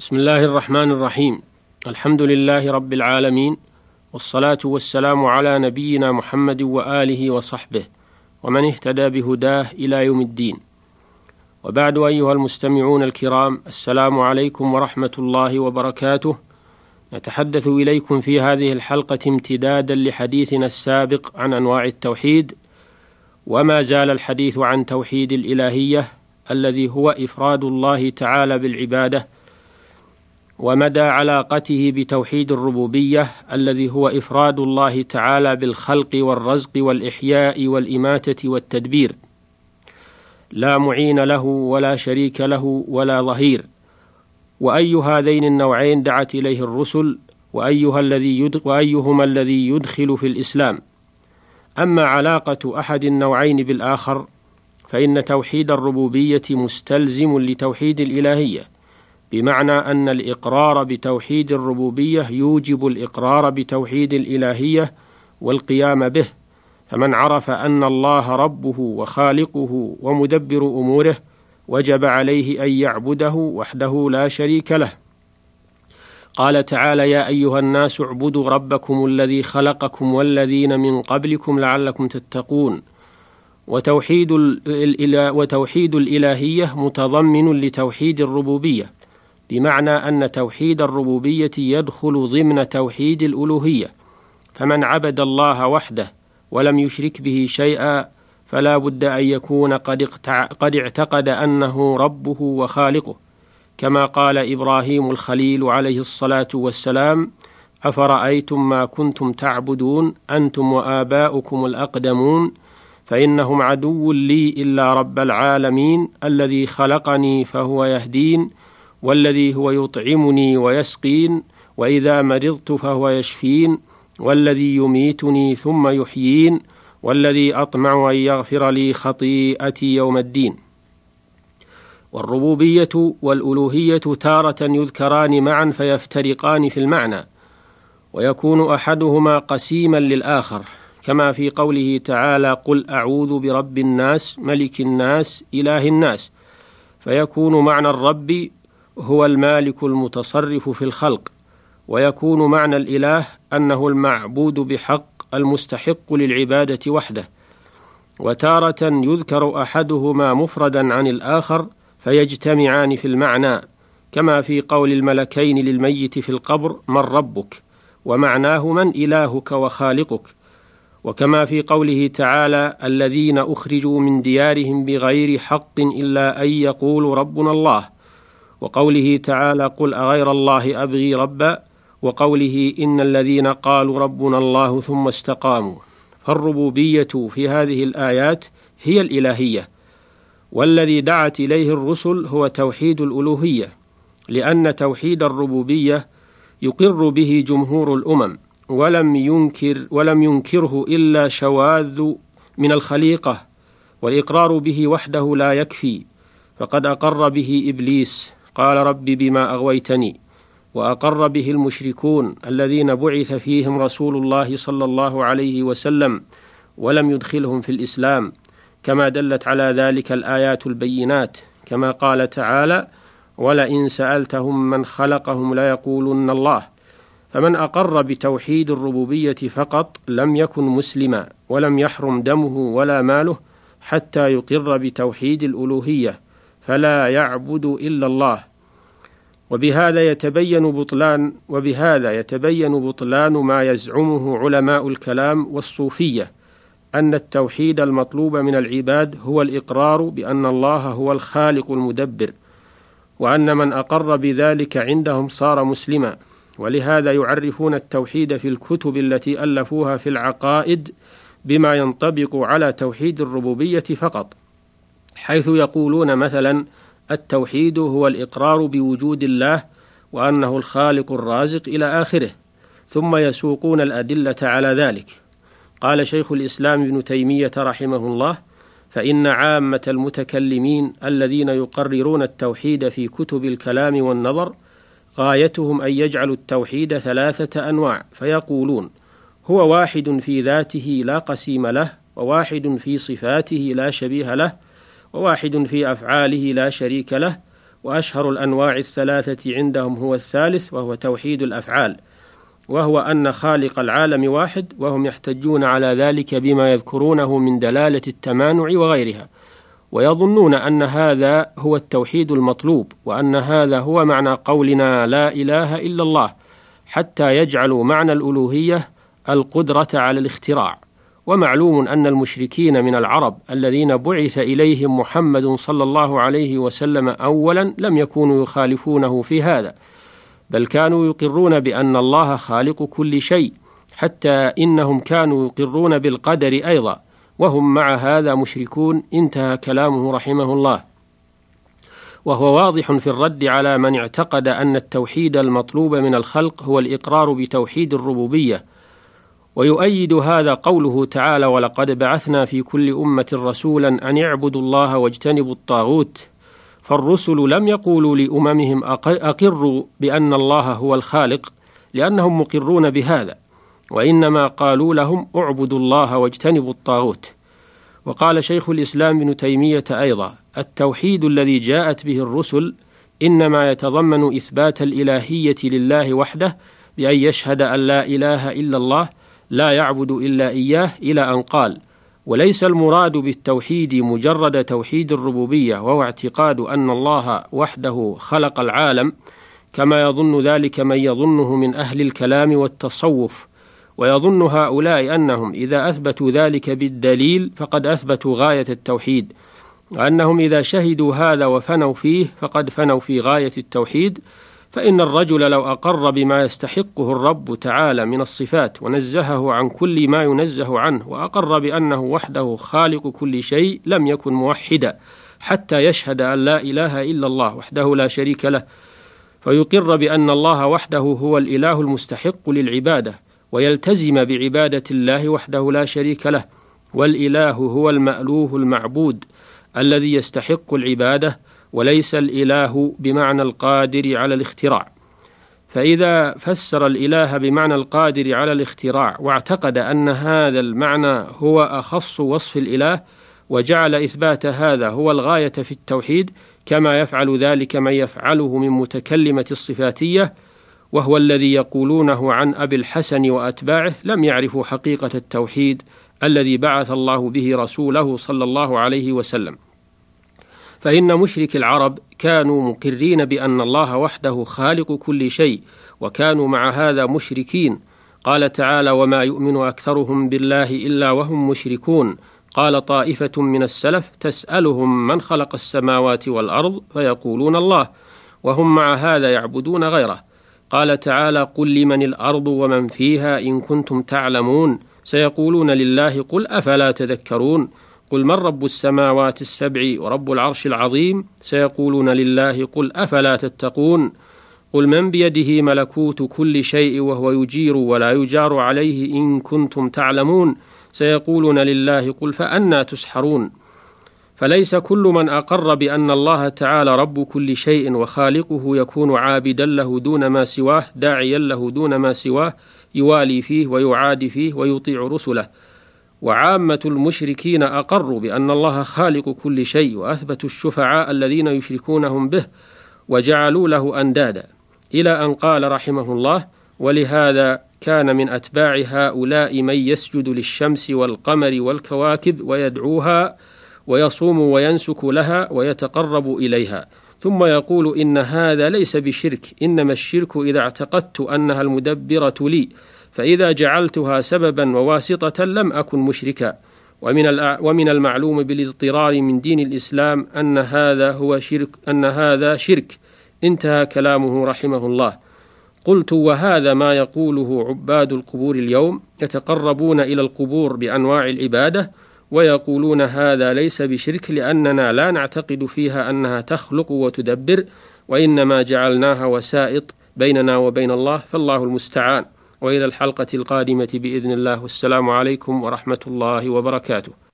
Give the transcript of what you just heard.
بسم الله الرحمن الرحيم. الحمد لله رب العالمين والصلاة والسلام على نبينا محمد وآله وصحبه ومن اهتدى بهداه إلى يوم الدين. وبعد أيها المستمعون الكرام السلام عليكم ورحمة الله وبركاته. نتحدث إليكم في هذه الحلقة امتدادا لحديثنا السابق عن أنواع التوحيد وما زال الحديث عن توحيد الإلهية الذي هو إفراد الله تعالى بالعبادة ومدى علاقته بتوحيد الربوبية الذي هو إفراد الله تعالى بالخلق والرزق والإحياء والإماتة والتدبير. لا معين له ولا شريك له ولا ظهير. وأي هذين النوعين دعت إليه الرسل وأيها الذي يدخ وأيهما الذي يدخل في الإسلام. أما علاقة أحد النوعين بالآخر فإن توحيد الربوبية مستلزم لتوحيد الإلهية. بمعنى أن الإقرار بتوحيد الربوبية يوجب الإقرار بتوحيد الإلهية والقيام به فمن عرف أن الله ربه وخالقه ومدبر أموره وجب عليه أن يعبده وحده لا شريك له. قال تعالى يا أيها الناس اعبدوا ربكم الذي خلقكم والذين من قبلكم لعلكم تتقون وتوحيد وتوحيد الإلهية متضمن لتوحيد الربوبية. بمعنى أن توحيد الربوبية يدخل ضمن توحيد الألوهية. فمن عبد الله وحده ولم يشرك به شيئا فلا بد أن يكون قد, قد اعتقد أنه ربه وخالقه. كما قال إبراهيم الخليل عليه الصلاة والسلام أفرأيتم ما كنتم تعبدون أنتم وآباؤكم الأقدمون؟ فإنهم عدو لي إلا رب العالمين الذي خلقني فهو يهدين والذي هو يطعمني ويسقين وإذا مرضت فهو يشفين والذي يميتني ثم يحيين والذي أطمع أن يغفر لي خطيئتي يوم الدين. والربوبية والألوهية تارة يذكران معا فيفترقان في المعنى ويكون أحدهما قسيما للآخر. كما في قوله تعالى قل أعوذ برب الناس ملك الناس إله الناس فيكون معنى الرب هو المالك المتصرف في الخلق ويكون معنى الإله أنه المعبود بحق المستحق للعبادة وحده. وتارة يذكر أحدهما مفردا عن الآخر فيجتمعان في المعنى كما في قول الملكين للميت في القبر من ربك؟ ومعناه من إلهك وخالقك وكما في قوله تعالى الذين أخرجوا من ديارهم بغير حق إلا أن يقولوا ربنا الله وقوله تعالى قل أغير الله أبغي ربا وقوله إن الذين قالوا ربنا الله ثم استقاموا فالربوبية في هذه الآيات هي الإلهية والذي دعت إليه الرسل هو توحيد الألوهية لأن توحيد الربوبية يقر به جمهور الأمم ولم ينكر ولم ينكره إلا شواذ من الخليقة والإقرار به وحده لا يكفي فقد أقر به إبليس. قال رب بما أغويتني وأقر به المشركون الذين بعث فيهم رسول الله صلى الله عليه وسلم ولم يدخلهم في الإسلام كما دلت على ذلك الآيات البينات كما قال تعالى ولئن سألتهم من خلقهم ليقولن الله فمن أقر بتوحيد الربوبية فقط لم يكن مسلما ولم يحرم دمه ولا ماله حتى يقر بتوحيد الألوهية فلا يعبد إلا الله. وبهذا يتبين بطلان وبهذا يتبين بطلان ما يزعمه علماء الكلام والصوفية أن التوحيد المطلوب من العباد هو الإقرار بأن الله هو الخالق المدبر وأن من أقر بذلك عندهم صار مسلما. ولهذا يعرفون التوحيد في الكتب التي ألفوها في العقائد بما ينطبق على توحيد الربوبية فقط. حيث يقولون مثلا التوحيد هو الإقرار بوجود الله وأنه الخالق الرازق إلى آخره ثم يسوقون الأدلة على ذلك. قال شيخ الإسلام ابن تيمية رحمه الله فإن عامة المتكلمين الذين يقررون التوحيد في كتب الكلام والنظر غايتهم أن يجعلوا التوحيد ثلاثة أنواع فيقولون هو واحد في ذاته لا قسيم له وواحد في صفاته لا شبيه له وواحد في أفعاله لا شريك له وأشهر الأنواع الثلاثة عندهم هو الثالث وهو توحيد الأفعال. وهو أن خالق العالم واحد وهم يحتجون على ذلك بما يذكرونه من دلالة التمانع وغيرها. ويظنون أن هذا هو التوحيد المطلوب وأن هذا هو معنى قولنا لا إله إلا الله حتى يجعلوا معنى الألوهية القدرة على الاختراع. ومعلوم أن المشركين من العرب الذين بعث إليهم محمد صلى الله عليه وسلم أولا لم يكونوا يخالفونه في هذا بل كانوا يقرون بأن الله خالق كل شيء حتى إنهم كانوا يقرون بالقدر أيضا وهم مع هذا مشركون انتهى كلامه رحمه الله. وهو واضح في الرد على من اعتقد أن التوحيد المطلوب من الخلق هو الإقرار بتوحيد الربوبية ويؤيد هذا قوله تعالى ولقد بعثنا في كل أمة رسولا أن اعبدوا الله واجتنبوا الطاغوت فالرسل لم يقولوا لأممهم أقروا بأن الله هو الخالق لأنهم مقرون بهذا وإنما قالوا لهم اعبدوا الله واجتنبوا الطاغوت وقال شيخ الإسلام ابن تيمية أيضا التوحيد الذي جاءت به الرسل إنما يتضمن إثبات الإلهية لله وحده بأن يشهد أن لا إله إلا الله لا يعبد إلا إياه إلى أن قال وليس المراد بالتوحيد مجرد توحيد الربوبية وهو اعتقاد أن الله وحده خلق العالم كما يظن ذلك من يظنه من أهل الكلام والتصوف ويظن هؤلاء أنهم إذا أثبتوا ذلك بالدليل فقد أثبتوا غاية التوحيد وأنهم إذا شهدوا هذا وفنوا فيه فقد فنوا في غاية التوحيد فإن الرجل لو أقر بما يستحقه الرب تعالى من الصفات ونزهه عن كل ما ينزه عنه وأقر بأنه وحده خالق كل شيء لم يكن موحدا حتى يشهد أن لا إله إلا الله وحده لا شريك له فيقر بأن الله وحده هو الإله المستحق للعبادة ويلتزم بعبادة الله وحده لا شريك له والإله هو المألوه المعبود الذي يستحق العبادة وليس الإله بمعنى القادر على الاختراع. فإذا فسر الإله بمعنى القادر على الاختراع واعتقد أن هذا المعنى هو أخص وصف الإله وجعل إثبات هذا هو الغاية في التوحيد كما يفعل ذلك من يفعله من متكلمة الصفاتية وهو الذي يقولونه عن أبي الحسن وأتباعه لم يعرفوا حقيقة التوحيد الذي بعث الله به رسوله صلى الله عليه وسلم. فإن مشرك العرب كانوا مقرين بأن الله وحده خالق كل شيء وكانوا مع هذا مشركين. قال تعالى وما يؤمن أكثرهم بالله إلا وهم مشركون قال طائفة من السلف تسألهم من خلق السماوات والأرض فيقولون الله وهم مع هذا يعبدون غيره قال تعالى قل لمن الأرض ومن فيها إن كنتم تعلمون سيقولون لله قل أفلا تذكرون؟ قل من رب السماوات السبع ورب العرش العظيم؟ سيقولون لله قل أفلا تتقون؟ قل من بيده ملكوت كل شيء وهو يجير ولا يجار عليه إن كنتم تعلمون؟ سيقولون لله قل فانى تسحرون. فليس كل من أقر بأن الله تعالى رب كل شيء وخالقه يكون عابدا له دون ما سواه داعيا له دون ما سواه يوالي فيه ويعادي فيه ويطيع رسله. وعامة المشركين أقروا بأن الله خالق كل شيء وأثبتوا الشفعاء الذين يشركونهم به وجعلوا له أندادا. إلى أن قال رحمه الله ولهذا كان من أتباع هؤلاء من يسجد للشمس والقمر والكواكب ويدعوها ويصوم وينسك لها ويتقرب إليها. ثم يقول إن هذا ليس بشرك إنما الشرك إذا اعتقدت أنها المدبرة لي فإذا جعلتها سببا وواسطة لم أكن مشركا. ومن ومن المعلوم بالاضطرار من دين الإسلام أن هذا هو شرك أن هذا شرك. انتهى كلامه رحمه الله. قلت وهذا ما يقوله عباد القبور اليوم يتقربون إلى القبور بأنواع العبادة ويقولون هذا ليس بشرك لأننا لا نعتقد فيها أنها تخلق وتدبر وإنما جعلناها وسائط بيننا وبين الله فالله المستعان. وإلى الحلقة القادمة بإذن الله. والسلام عليكم ورحمة الله وبركاته.